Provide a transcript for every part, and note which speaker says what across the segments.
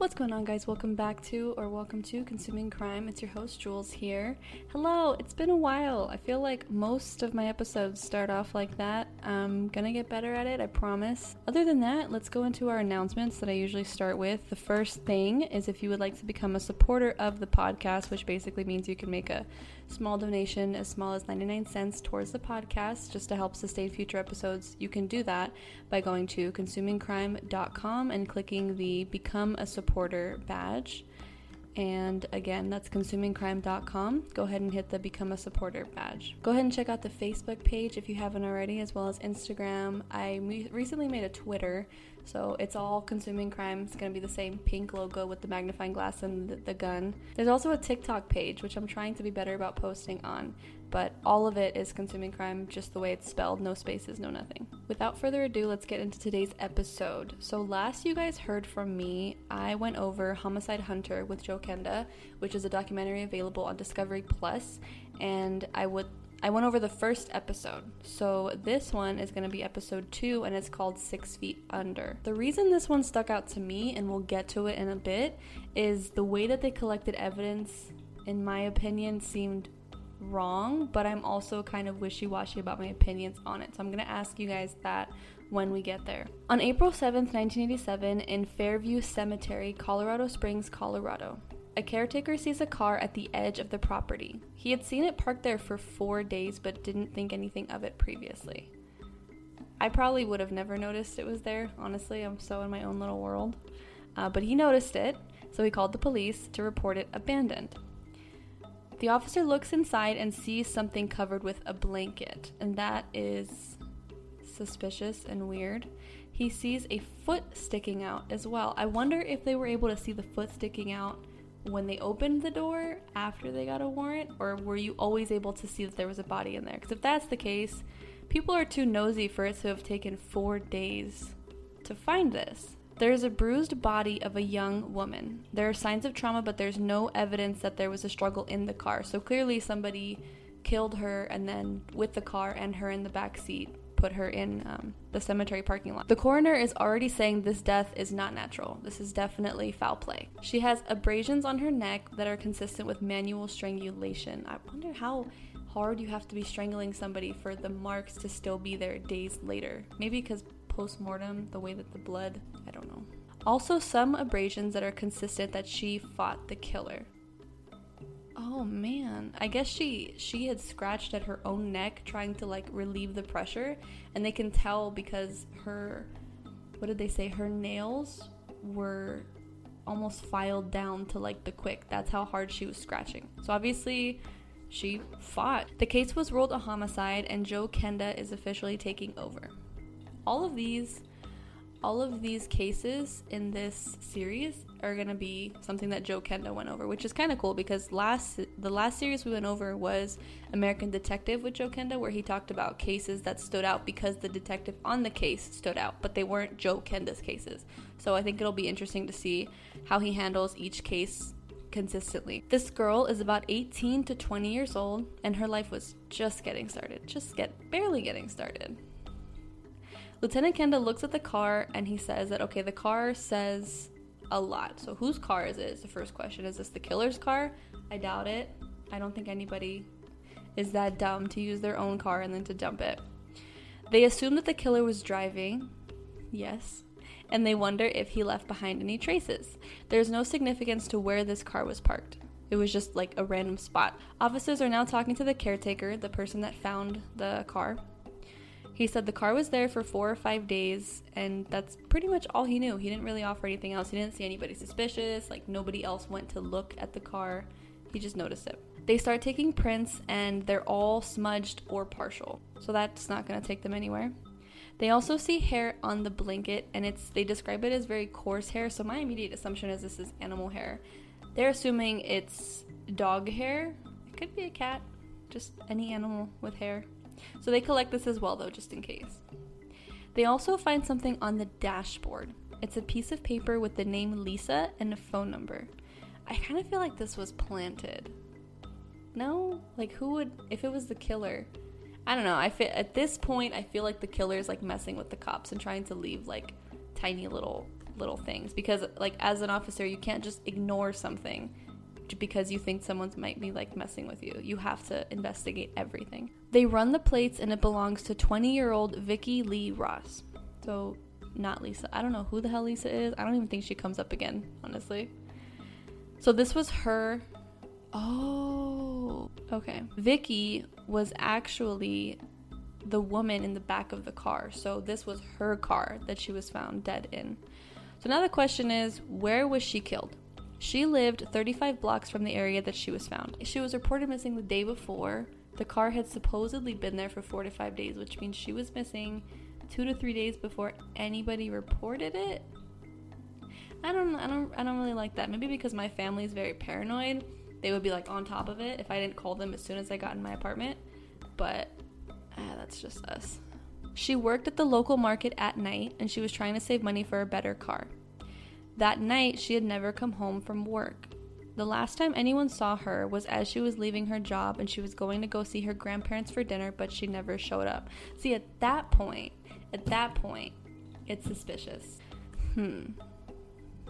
Speaker 1: What's going on, guys? Welcome back to or welcome to Consuming Crime. It's your host, Jules, here. Hello, it's been a while. I feel like most of my episodes start off like that. I'm gonna get better at it, I promise. Other than that, let's go into our announcements that I usually start with. The first thing is if you would like to become a supporter of the podcast, which basically means you can make a small donation as small as 99 cents towards the podcast just to help sustain future episodes, you can do that by going to consumingcrime.com and clicking the Become a Supporter badge. And again, that's consumingcrime.com. Go ahead and hit the Become a Supporter badge. Go ahead and check out the Facebook page if you haven't already, as well as Instagram. I recently made a Twitter, so it's all Consuming Crime. It's going to be the same pink logo with the magnifying glass and the, the gun. There's also a TikTok page, which I'm trying to be better about posting on, but all of it is Consuming Crime just the way it's spelled no spaces, no nothing. Without further ado, let's get into today's episode. So, last you guys heard from me, I went over Homicide Hunter with Joe Kenda, which is a documentary available on Discovery Plus, and I would I went over the first episode. So this one is going to be episode two and it's called Six Feet Under. The reason this one stuck out to me, and we'll get to it in a bit, is the way that they collected evidence, in my opinion, seemed wrong, but I'm also kind of wishy washy about my opinions on it. So I'm going to ask you guys that when we get there. On April 7th, 1987, in Fairview Cemetery, Colorado Springs, Colorado, a caretaker sees a car at the edge of the property. He had seen it parked there for four days but didn't think anything of it previously. I probably would have never noticed it was there, honestly. I'm so in my own little world. Uh, but he noticed it, so he called the police to report it abandoned. The officer looks inside and sees something covered with a blanket, and that is suspicious and weird. He sees a foot sticking out as well. I wonder if they were able to see the foot sticking out when they opened the door after they got a warrant, or were you always able to see that there was a body in there? Because if that's the case, people are too nosy for it to have taken four days to find this. There is a bruised body of a young woman. There are signs of trauma, but there's no evidence that there was a struggle in the car. So clearly, somebody killed her and then with the car and her in the back seat put her in um, the cemetery parking lot. The coroner is already saying this death is not natural. This is definitely foul play. She has abrasions on her neck that are consistent with manual strangulation. I wonder how hard you have to be strangling somebody for the marks to still be there days later. Maybe because post mortem, the way that the blood, I don't know. Also, some abrasions that are consistent that she fought the killer. Oh man, I guess she she had scratched at her own neck trying to like relieve the pressure, and they can tell because her what did they say? Her nails were almost filed down to like the quick. That's how hard she was scratching. So obviously she fought. The case was ruled a homicide and Joe Kenda is officially taking over. All of these all of these cases in this series are going to be something that Joe Kenda went over, which is kind of cool because last the last series we went over was American Detective with Joe Kenda where he talked about cases that stood out because the detective on the case stood out, but they weren't Joe Kenda's cases. So I think it'll be interesting to see how he handles each case consistently. This girl is about 18 to 20 years old and her life was just getting started, just get barely getting started. Lieutenant Kenda looks at the car and he says that, okay, the car says a lot. So, whose car is it? Is the first question. Is this the killer's car? I doubt it. I don't think anybody is that dumb to use their own car and then to dump it. They assume that the killer was driving. Yes. And they wonder if he left behind any traces. There's no significance to where this car was parked. It was just like a random spot. Officers are now talking to the caretaker, the person that found the car, he said the car was there for four or five days, and that's pretty much all he knew. He didn't really offer anything else. He didn't see anybody suspicious, like, nobody else went to look at the car. He just noticed it. They start taking prints, and they're all smudged or partial, so that's not gonna take them anywhere. They also see hair on the blanket, and it's they describe it as very coarse hair. So my immediate assumption is this is animal hair. They're assuming it's dog hair. It could be a cat, just any animal with hair. So they collect this as well, though, just in case. They also find something on the dashboard. It's a piece of paper with the name Lisa and a phone number. I kind of feel like this was planted. No? Like, who would, if it was the killer? I don't know. I feel, at this point, I feel like the killer is like messing with the cops and trying to leave like tiny little little things because like as an officer you can't just ignore something because you think someone's might be like messing with you. You have to investigate everything. They run the plates and it belongs to 20 year old Vicky Lee Ross. So, not Lisa. I don't know who the hell Lisa is. I don't even think she comes up again, honestly. So, this was her. Oh, okay. Vicky was actually the woman in the back of the car. So, this was her car that she was found dead in. So, now the question is where was she killed? She lived 35 blocks from the area that she was found. She was reported missing the day before. The car had supposedly been there for four to five days, which means she was missing two to three days before anybody reported it. I don't, I don't, I don't really like that. Maybe because my family is very paranoid, they would be like on top of it if I didn't call them as soon as I got in my apartment. But uh, that's just us. She worked at the local market at night, and she was trying to save money for a better car. That night, she had never come home from work. The last time anyone saw her was as she was leaving her job and she was going to go see her grandparents for dinner, but she never showed up. See, at that point, at that point, it's suspicious. Hmm.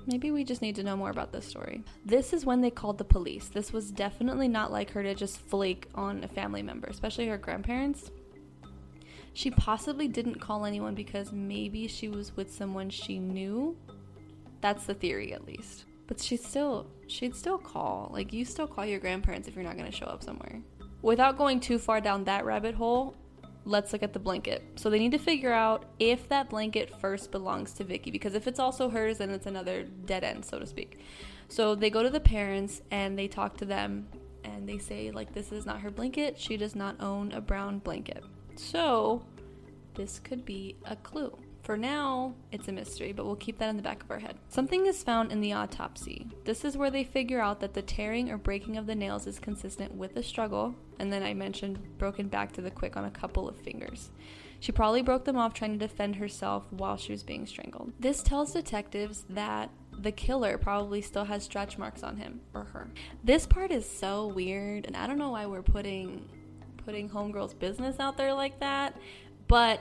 Speaker 1: Maybe we just need to know more about this story. This is when they called the police. This was definitely not like her to just flake on a family member, especially her grandparents. She possibly didn't call anyone because maybe she was with someone she knew that's the theory, at least. But she'd still, she'd still call. Like, you still call your grandparents if you're not to show up somewhere. Without going too far down that rabbit hole, let's look at the blanket. So they need to figure out if that blanket first belongs to Vicky because if it's also hers, then it's another dead end, so to speak. So they go to the parents and they talk to them and they say like this is not her blanket. She does not own a brown blanket. So this could be a clue. For now, it's a mystery, but we'll keep that in the back of our head. Something is found in the autopsy. This is where they figure out that the tearing or breaking of the nails is consistent with a struggle, and then I mentioned broken back to the quick on a couple of fingers. She probably broke them off trying to defend herself while she was being strangled. This tells detectives that the killer probably still has stretch marks on him or her. This part is so weird, and I don't know why we're putting putting homegirl's business out there like that, but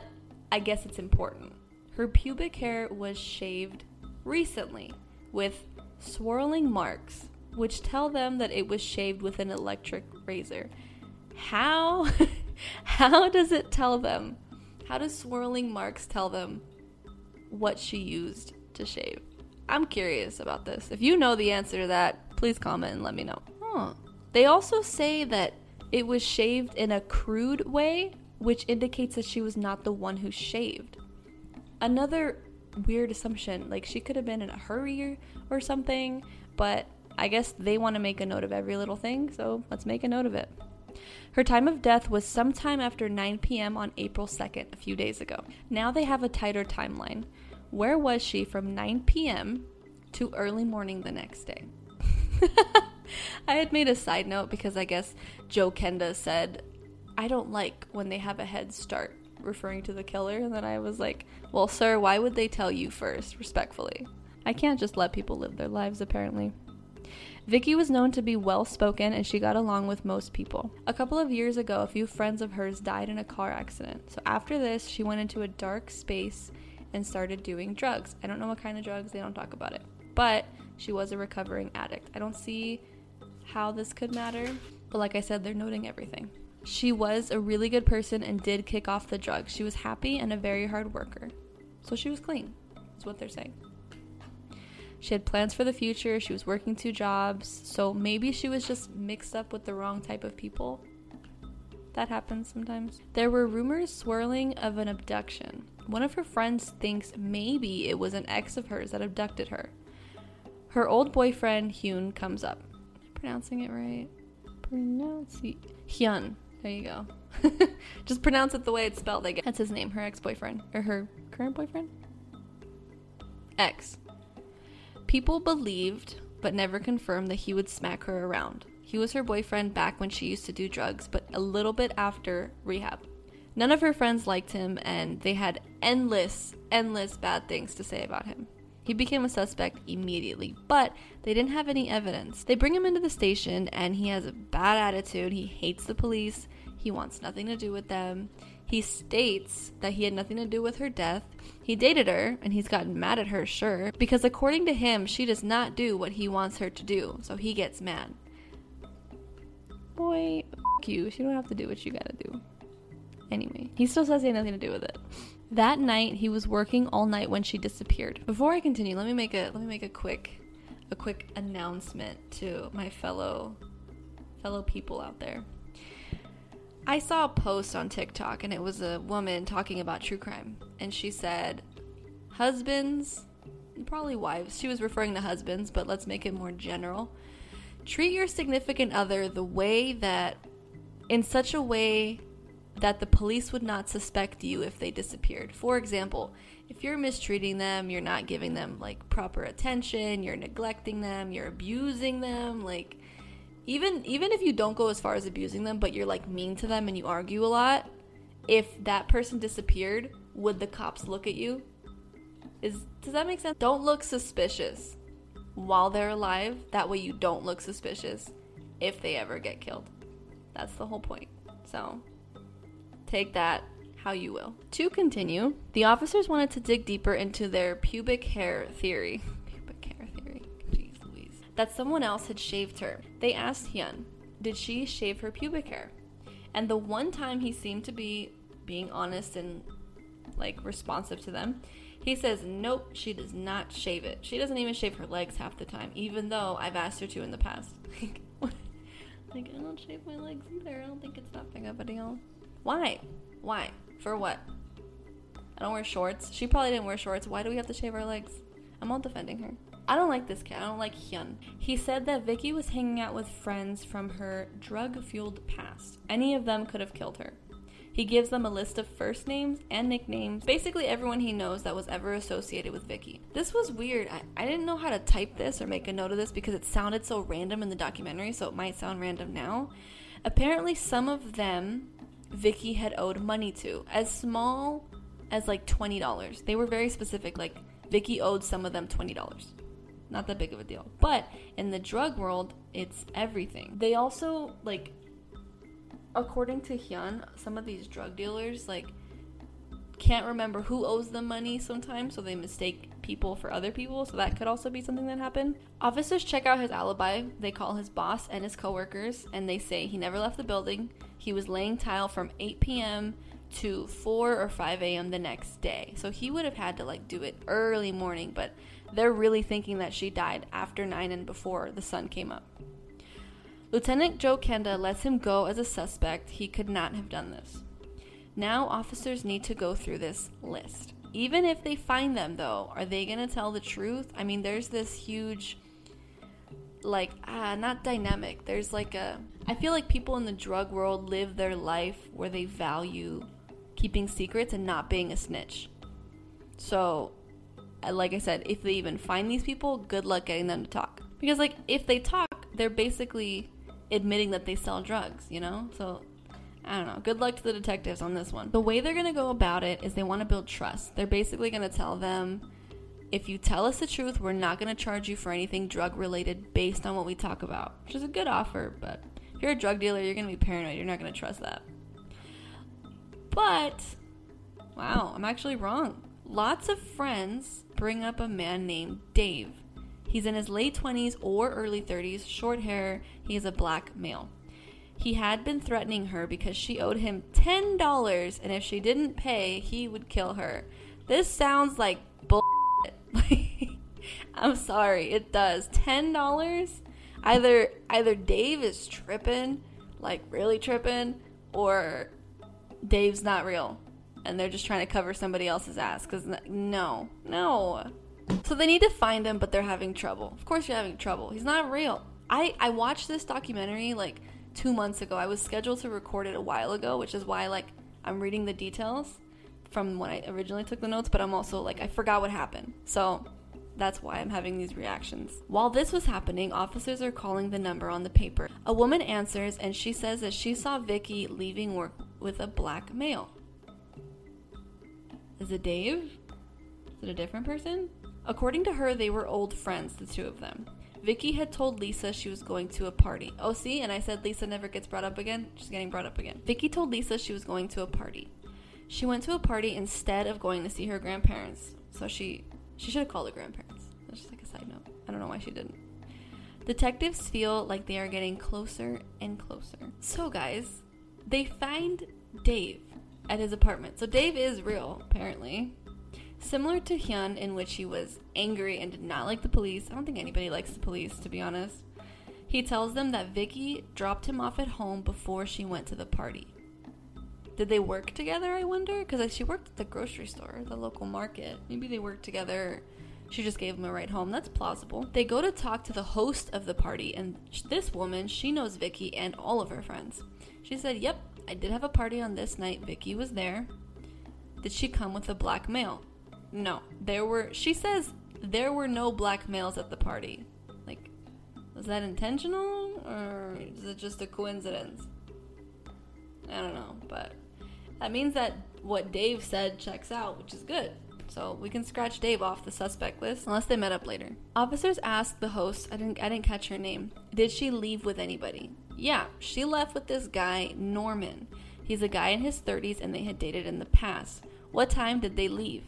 Speaker 1: I guess it's important. Her pubic hair was shaved recently with swirling marks, which tell them that it was shaved with an electric razor. How? How does it tell them? How does swirling marks tell them what she used to shave? I'm curious about this. If you know the answer to that, please comment and let me know. Huh. They also say that it was shaved in a crude way, which indicates that she was not the one who shaved another weird assumption. Like she could have been in a hurry or, something, but I guess they want to make a note of every little thing, so let's make a note of it. Her time of death was sometime after 9 p.m. on April 2nd, a few days ago. Now they have a tighter timeline. Where was she from 9 p.m. to early morning the next day? I had made a side note because I guess Joe Kenda said, I don't like when they have a head start referring to the killer. And then I was like, well, sir, why would they tell you first, respectfully? I can't just let people live their lives, apparently. Vicky was known to be well spoken and she got along with most people. A couple of years ago, a few friends of hers died in a car accident. So after this, she went into a dark space and started doing drugs. I don't know what kind of drugs, they don't talk about it. But she was a recovering addict. I don't see how this could matter, but like I said, they're noting everything. She was a really good person and did kick off the drugs. She was happy and a very hard worker. So she was clean, is what they're saying. She had plans for the future. She was working two jobs. So maybe she was just mixed up with the wrong type of people. That happens sometimes. There were rumors swirling of an abduction. One of her friends thinks maybe it was an ex of hers that abducted her. Her old boyfriend, Hyun, comes up. pronouncing it right? Pronounce it. Hyun. There you go. Just pronounce it the way it's spelled, I guess. That's his name, her ex boyfriend. Or her current boyfriend? Ex. People believed, but never confirmed, that he would smack her around. He was her boyfriend back when she used to do drugs, but a little bit after rehab. None of her friends liked him, and they had endless, endless bad things to say about him. He became a suspect immediately, but they didn't have any evidence. They bring him into the station and he has a bad attitude. He hates the police. He wants nothing to do with them. He states that he had nothing to do with her death. He dated her, and he's gotten mad at her, sure, because according to him, she does not do what he wants her to do, so he gets mad. Boy, f- you. She don't have to do what you gotta do. Anyway, he still says he had nothing to do with it. That night, he was working all night when she disappeared. Before I continue, let me make a let me make a quick a quick announcement to my fellow fellow people out there. I saw a post on TikTok and it was a woman talking about true crime and she said husbands probably wives. She was referring to husbands, but let's make it more general. Treat your significant other the way that in such a way that the police would not suspect you if they disappeared. For example, if you're mistreating them, you're not giving them like proper attention, you're neglecting them, you're abusing them, like even even if you don't go as far as abusing them, but you're like mean to them and you argue a lot, if that person disappeared, would the cops look at you? Is does that make sense? Don't look suspicious while they're alive. That way you don't look suspicious if they ever get killed. That's the whole point. So, take that how you will. To continue, the officers wanted to dig deeper into their pubic hair theory. Pubic hair theory. Jeez Louise. That someone else had shaved her. They asked Hyun, did she shave her pubic hair? And the one time he seemed to be being honest and like responsive to them, he says, Nope, she does not shave it. She doesn't even shave her legs half the time, even though I've asked her to in the past. like, I don't shave my legs either. I don't think it's that big of a deal. Why? Why? For what? I don't wear shorts. She probably didn't wear shorts. Why do we have to shave our legs? I'm all defending her. I don't like this kid. I don't like Hyun. He said that Vicky was hanging out with friends from her drug fueled past. Any of them could have killed her. He gives them a list of first names and nicknames, basically everyone he knows that was ever associated with Vicky. This was weird. I, I didn't know how to type this or make a note of this because it sounded so random in the documentary, so it might sound random now. Apparently, some of them Vicky had owed money to, as small as like $20. They were very specific, like Vicky owed some of them $20. Not that big of a deal. But in the drug world, it's everything. They also, like, according to Hyun, some of these drug dealers, like, can't remember who owes them money sometimes, so they mistake people for other people. So that could also be something that happened. Officers check out his alibi. They call his boss and his coworkers, and they say he never left the building. He was laying tile from 8 p.m. to 4 or 5 a.m. the next day. So he would have had to like do it early morning, but they're really thinking that she died after 9 and before the sun came up. Lieutenant Joe Kenda lets him go as a suspect. He could not have done this. Now officers need to go through this list. Even if they find them, though, are they going to tell the truth? I mean, there's this huge, like, ah, not dynamic. There's like a. I feel like people in the drug world live their life where they value keeping secrets and not being a snitch. So, uh, like I said, if they even find these people, good luck getting them to talk. Because, like, if they talk, they're basically admitting that they sell drugs, you know? So I don't know. Good luck to the detectives on this one. The way they're going to go about it is they want to build trust. They're basically going to tell them if you tell us the truth, we're not going to charge you for anything drug related based on what we talk about, which is a good offer, but if you're a drug dealer, you're going to be paranoid. You're not going to trust that. But, wow, I'm actually wrong. Lots of friends bring up a man named Dave. He's in his late 20s or early 30s, short hair, he is a black male. He had been threatening her because she owed him $10 and if she didn't pay, he would kill her. This sounds like bull. I'm sorry, it does. $10? Either either Dave is tripping, like really tripping, or Dave's not real and they're just trying to cover somebody else's ass cuz no. No. So they need to find him, but they're having trouble. Of course, you're having trouble. He's not real. I I watched this documentary like two months ago. I was scheduled to record it a while ago, which is why like I'm reading the details from when I originally took the notes, but I'm also like I forgot what happened. So that's why I'm having these reactions. While this was happening, officers are calling the number on the paper. A woman answers and she says that she saw Vicky leaving work with a black male. Is it Dave? Is it a different person? According to her, they were old friends, the two of them. Vicky had told Lisa she was going to a party. Oh, see, and I said Lisa never gets brought up again. She's getting brought up again. Vicky told Lisa she was going to a party. She went to a party instead of going to see her grandparents. So she she should have called her grandparents. That's just like a side note. I don't know why she didn't. Detectives feel like they are getting closer and closer. So guys, they find Dave at his apartment. So Dave is real, apparently. Similar to Hyun, in which he was angry and did not like the police. I don't think anybody likes the police, to be honest. He tells them that Vicky dropped him off at home before she went to the party. Did they work together, I wonder? Because she worked at the grocery store, the local market. Maybe they worked together. She just gave him a ride home. That's plausible. They go to talk to the host of the party, and this woman, she knows Vicky and all of her friends. She said, Yep, I did have a party on this night. Vicky was there. Did she come with a black male? No. There were, she says, there were no black males at the party. Like, was that intentional or is it just a coincidence? I don't know, but that means that what Dave said checks out, which is good. So we can scratch Dave off the suspect list unless they met up later. Officers asked the host, I didn't I didn't catch her name. Did she leave with anybody? Yeah, she left with this guy, Norman. He's a guy in his 30s and they had dated in the past. What time did they leave?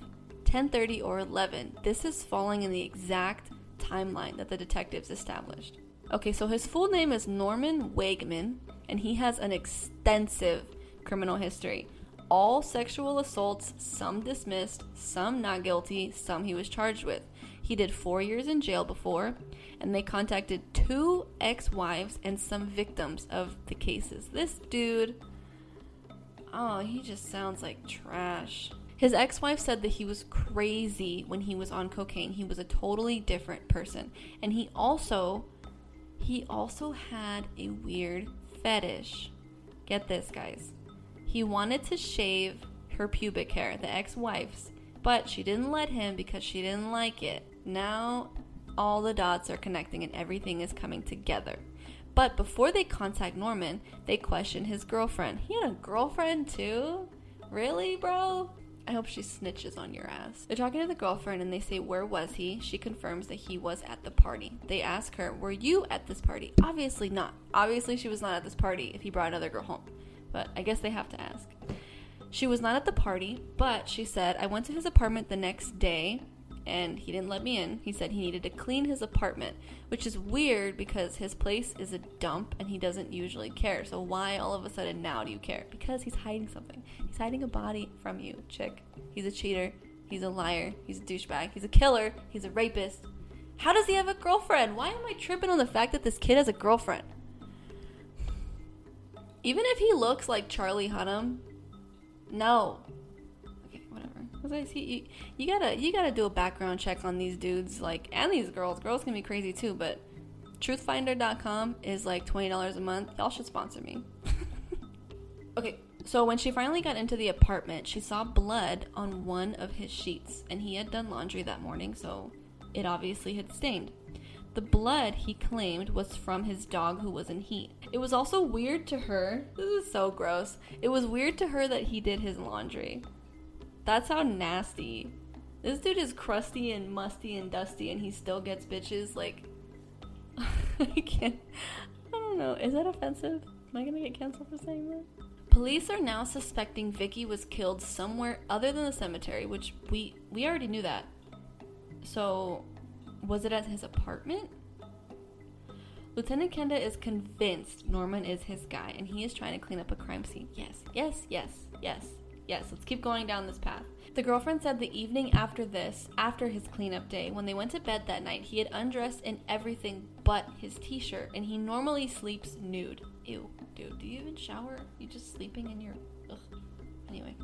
Speaker 1: 10:30 or 11. This is falling in the exact timeline that the detectives established. Okay, so his full name is Norman Wegman, and he has an extensive criminal history. All sexual assaults, some dismissed, some not guilty, some he was charged with. He did four years in jail before, and they contacted two ex wives and some victims of the cases. This dude, oh, he just sounds like trash. His ex wife said that he was crazy when he was on cocaine. He was a totally different person. And he also he also had a weird fetish. Get this, guys. He wanted to shave her pubic hair, the ex wife's, but she didn't let him because she didn't like it. Now all the dots are connecting and everything is coming together. But before they contact Norman, they question his girlfriend. He had a girlfriend too? Really, bro? I hope she snitches on your ass. They're talking to the girlfriend and they say, Where was he? She confirms that he was at the party. They ask her, Were you at this party? Obviously not. Obviously, she was not at this party if he brought another girl home. But I guess they have to ask. She was not at the party, but she said, I went to his apartment the next day and he didn't let me in. He said he needed to clean his apartment, which is weird because his place is a dump and he doesn't usually care. So why all of a sudden now do you care? Because he's hiding something. He's hiding a body from you, chick. He's a cheater. He's a liar. He's a douchebag. He's a killer. He's a rapist. How does he have a girlfriend? Why am I tripping on the fact that this kid has a girlfriend? Even if he looks like Charlie Hunnam, no, Cause I see you, you gotta you gotta do a background check on these dudes, like and these girls. Girls can be crazy too, but truthfinder.com is like twenty dollars a month. Y'all should sponsor me. okay, so when she finally got into the apartment, she saw blood on one of his sheets, and he had done laundry that morning, so it obviously had stained. The blood, he claimed, was from his dog who was in heat. It was also weird to her. This is so gross. It was weird to her that he did his laundry. That's how nasty. This dude is crusty and musty and dusty, and he still gets bitches. Like, I can't. I don't know. Is that offensive? Am I gonna get canceled for saying that? Police are now suspecting Vicky was killed somewhere other than the cemetery, which we we already knew that. So, was it at his apartment? Lieutenant Kenda is convinced Norman is his guy, and he is trying to clean up a crime scene. Yes, yes, yes, yes. Yes, let's keep going down this path. The girlfriend said the evening after this, after his cleanup day, when they went to bed that night, he had undressed in everything but his t shirt, and he normally sleeps nude. Ew, dude, do you even shower? You just sleeping in your. Ugh. Anyway.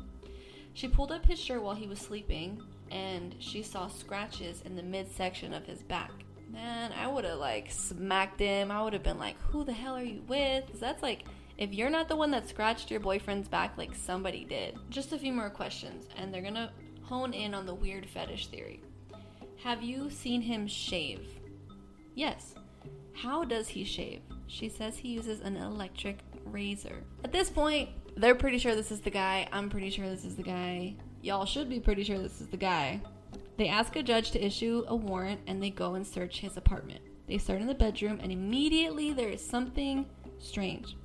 Speaker 1: She pulled up his shirt while he was sleeping, and she saw scratches in the midsection of his back. Man, I would have like smacked him. I would have been like, "Who the hell are you with?" That's like if you're not the one that scratched your boyfriend's back like somebody did, just a few more questions, and they're gonna hone in on the weird fetish theory. Have you seen him shave? Yes. How does he shave? She says he uses an electric razor. At this point, they're pretty sure this is the guy. I'm pretty sure this is the guy. Y'all should be pretty sure this is the guy. They ask a judge to issue a warrant and they go and search his apartment. They start in the bedroom and immediately there is something strange.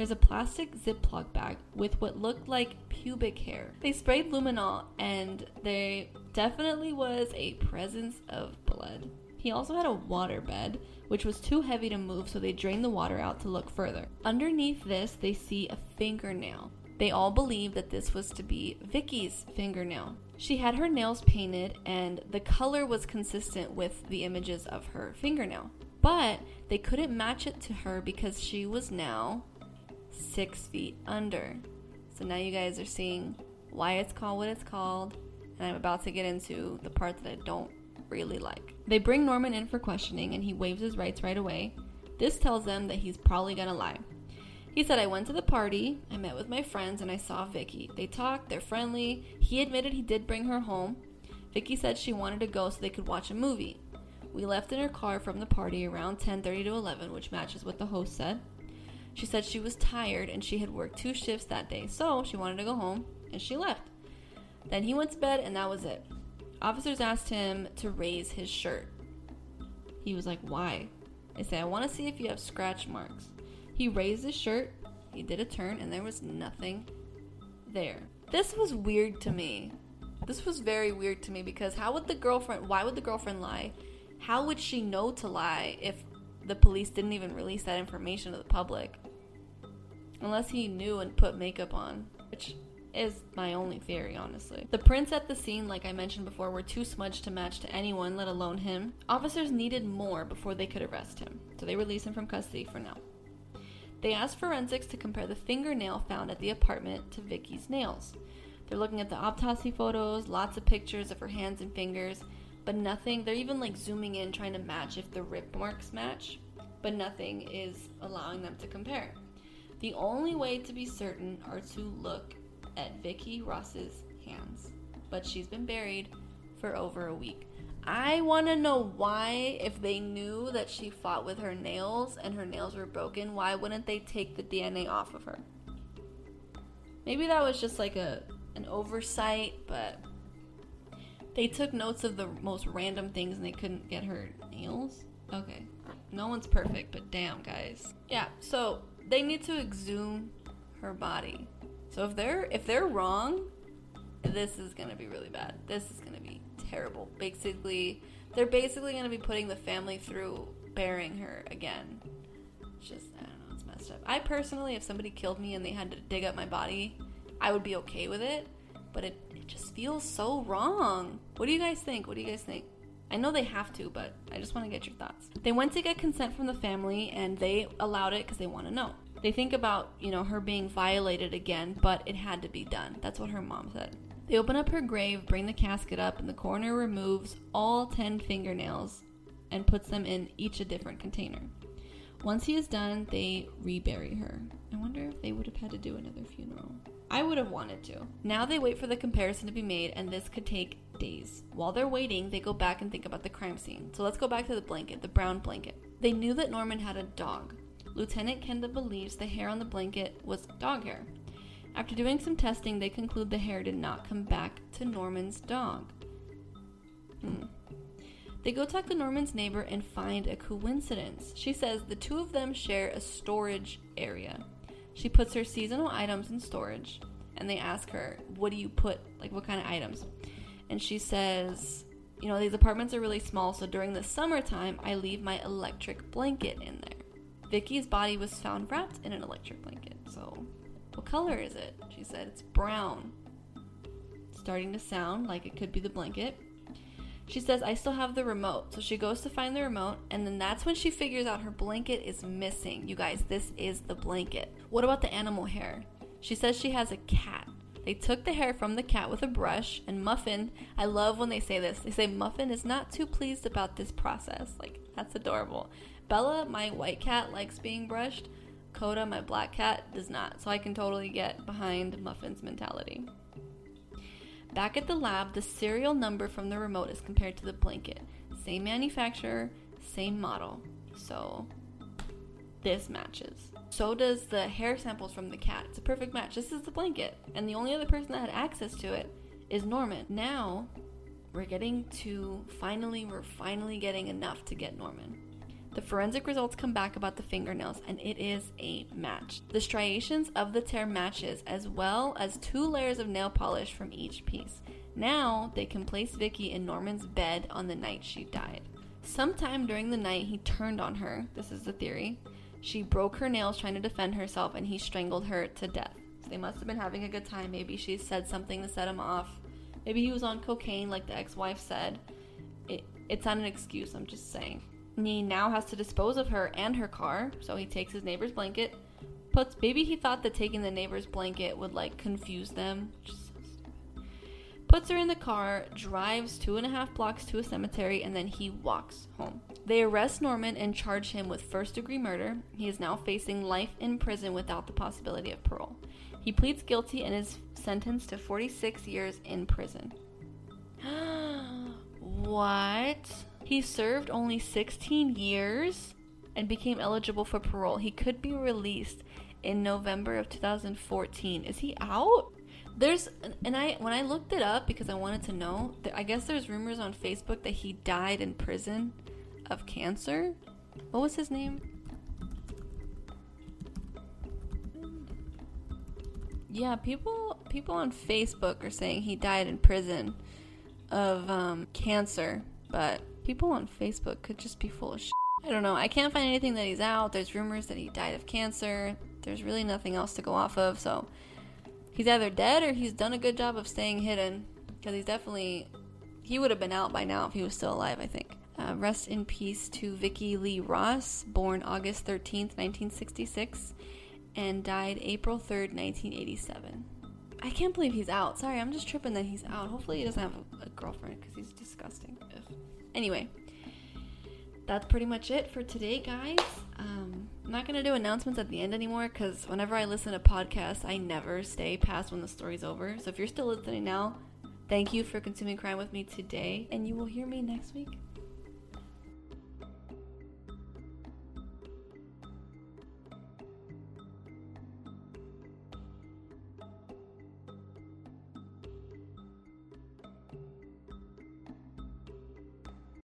Speaker 1: There's a plastic Ziploc bag with what looked like pubic hair. They sprayed luminol, and there definitely was a presence of blood. He also had a water bed, which was too heavy to move, so they drained the water out to look further. Underneath this, they see a fingernail. They all believe that this was to be Vicky's fingernail. She had her nails painted, and the color was consistent with the images of her fingernail. But they couldn't match it to her because she was now six feet under. So now you guys are seeing why it's called what it's called, and I'm about to get into the part that I don't really like. They bring Norman in for questioning, and he waives his rights right away. This tells them that he's probably gonna lie. He said, I went to the party, I met with my friends, and I saw Vicky. They talked, they're friendly. He admitted he did bring her home. Vicky said she wanted to go so they could watch a movie. We left in her car from the party around 10:30 to 11, which matches what the host said. She said she was tired and she had worked two shifts that day, so she wanted to go home and she left. Then he went to bed and that was it. Officers asked him to raise his shirt. He was like, Why? They say, I want to see if you have scratch marks. He raised his shirt, he did a turn, and there was nothing there. This was weird to me. This was very weird to me because how would the girlfriend, why would the girlfriend lie? How would she know to lie if the police didn't even release that information to the public? Unless he knew and put makeup on, which is my only theory, honestly. The prints at the scene, like I mentioned before, were too smudged to match to anyone, let alone him. Officers needed more before they could arrest him, so they released him from custody for now. They asked forensics to compare the fingernail found at the apartment to Vicky's nails. They're looking at the autopsy photos, lots of pictures of her hands and fingers, but nothing. They're even like zooming in trying to match if the rip marks match, but nothing is allowing them to compare. The only way to be certain are to look at Vicky Ross's hands, but she's been buried for over a week. I want to know why, if they knew that she fought with her nails and her nails were broken, why wouldn't they take the DNA off of her? Maybe that was just like a an oversight, but they took notes of the most random things and they couldn't get her nails. Okay, no one's perfect, but damn, guys. Yeah, so they need to exhume her body. So if they're if they're wrong, this is gonna be really bad. This is gonna be terrible. Basically, they're basically gonna be putting the family through burying her again. It's just I don't know, it's messed up. I personally, if somebody killed me and they had to dig up my body, I would be okay with it. But it just feels so wrong. What do you guys think? What do you guys think? I know they have to, but I just want to get your thoughts. They went to get consent from the family and they allowed it because they want to know. They think about, you know, her being violated again, but it had to be done. That's what her mom said. They open up her grave, bring the casket up, and the coroner removes all 10 fingernails and puts them in each a different container. Once he is done, they rebury her. I wonder if they would have had to do another funeral. I would have wanted to. Now they wait for the comparison to be made, and this could take days. While they're waiting, they go back and think about the crime scene. So let's go back to the blanket, the brown blanket. They knew that Norman had a dog. Lieutenant Kenda believes the hair on the blanket was dog hair. After doing some testing, they conclude the hair did not come back to Norman's dog. Hmm. They go talk to Norman's neighbor and find a coincidence. She says the two of them share a storage area. She puts her seasonal items in storage, and they ask her, What do you put? Like, what kind of items? And she says, You know, these apartments are really small, so during the summertime, I leave my electric blanket in there. Vicky's body was found wrapped in an electric blanket. So, what color is it? She said it's brown. Starting to sound like it could be the blanket. She says, I still have the remote. So she goes to find the remote, and then that's when she figures out her blanket is missing. You guys, this is the blanket. What about the animal hair? She says she has a cat. They took the hair from the cat with a brush, and Muffin, I love when they say this. They say Muffin is not too pleased about this process. Like, that's adorable. Bella, my white cat, likes being brushed. Coda, my black cat, does not. So I can totally get behind Muffin's mentality. Back at the lab, the serial number from the remote is compared to the blanket. Same manufacturer, same model. So this matches. So does the hair samples from the cat. It's a perfect match. This is the blanket. And the only other person that had access to it is Norman. Now we're getting to finally, we're finally getting enough to get Norman. The forensic results come back about the fingernails, and it is a match. The striations of the tear matches, as well as two layers of nail polish from each piece. Now they can place Vicky in Norman's bed on the night she died. Sometime during the night, he turned on her. This is the theory. She broke her nails trying to defend herself, and he strangled her to death. So they must have been having a good time. Maybe she said something to set him off. Maybe he was on cocaine, like the ex wife said. It, it's not an excuse, I'm just saying. He now has to dispose of her and her car, so he takes his neighbor's blanket. Puts maybe he thought that taking the neighbor's blanket would like confuse them. Puts her in the car, drives two and a half blocks to a cemetery, and then he walks home. They arrest Norman and charge him with first degree murder. He is now facing life in prison without the possibility of parole. He pleads guilty and is sentenced to 46 years in prison. what? He served only 16 years and became eligible for parole. He could be released in November of 2014. Is he out? There's and I when I looked it up because I wanted to know. I guess there's rumors on Facebook that he died in prison of cancer. What was his name? Yeah, people people on Facebook are saying he died in prison of um, cancer, but people on Facebook could just be full of shit. I don't know. I can't find anything that he's out. There's rumors that he died of cancer. There's really nothing else to go off of, so he's either dead or he's done a good job of staying hidden because he's definitely he would have been out by now if he was still alive i think uh, rest in peace to Vicky Lee Ross, born August 13th, 1966, and died April 3rd, 1987. I can't believe he's out. Sorry, I'm just tripping that he's out. Hopefully, he doesn't have a, a girlfriend because he's disgusting. Anyway, that's pretty much it for today, guys. Um, I'm not gonna do announcements at the end anymore because whenever I listen to podcasts, I never stay past when the story's over. So if you're still listening now, thank you for consuming crime with me today, and you will hear me next week.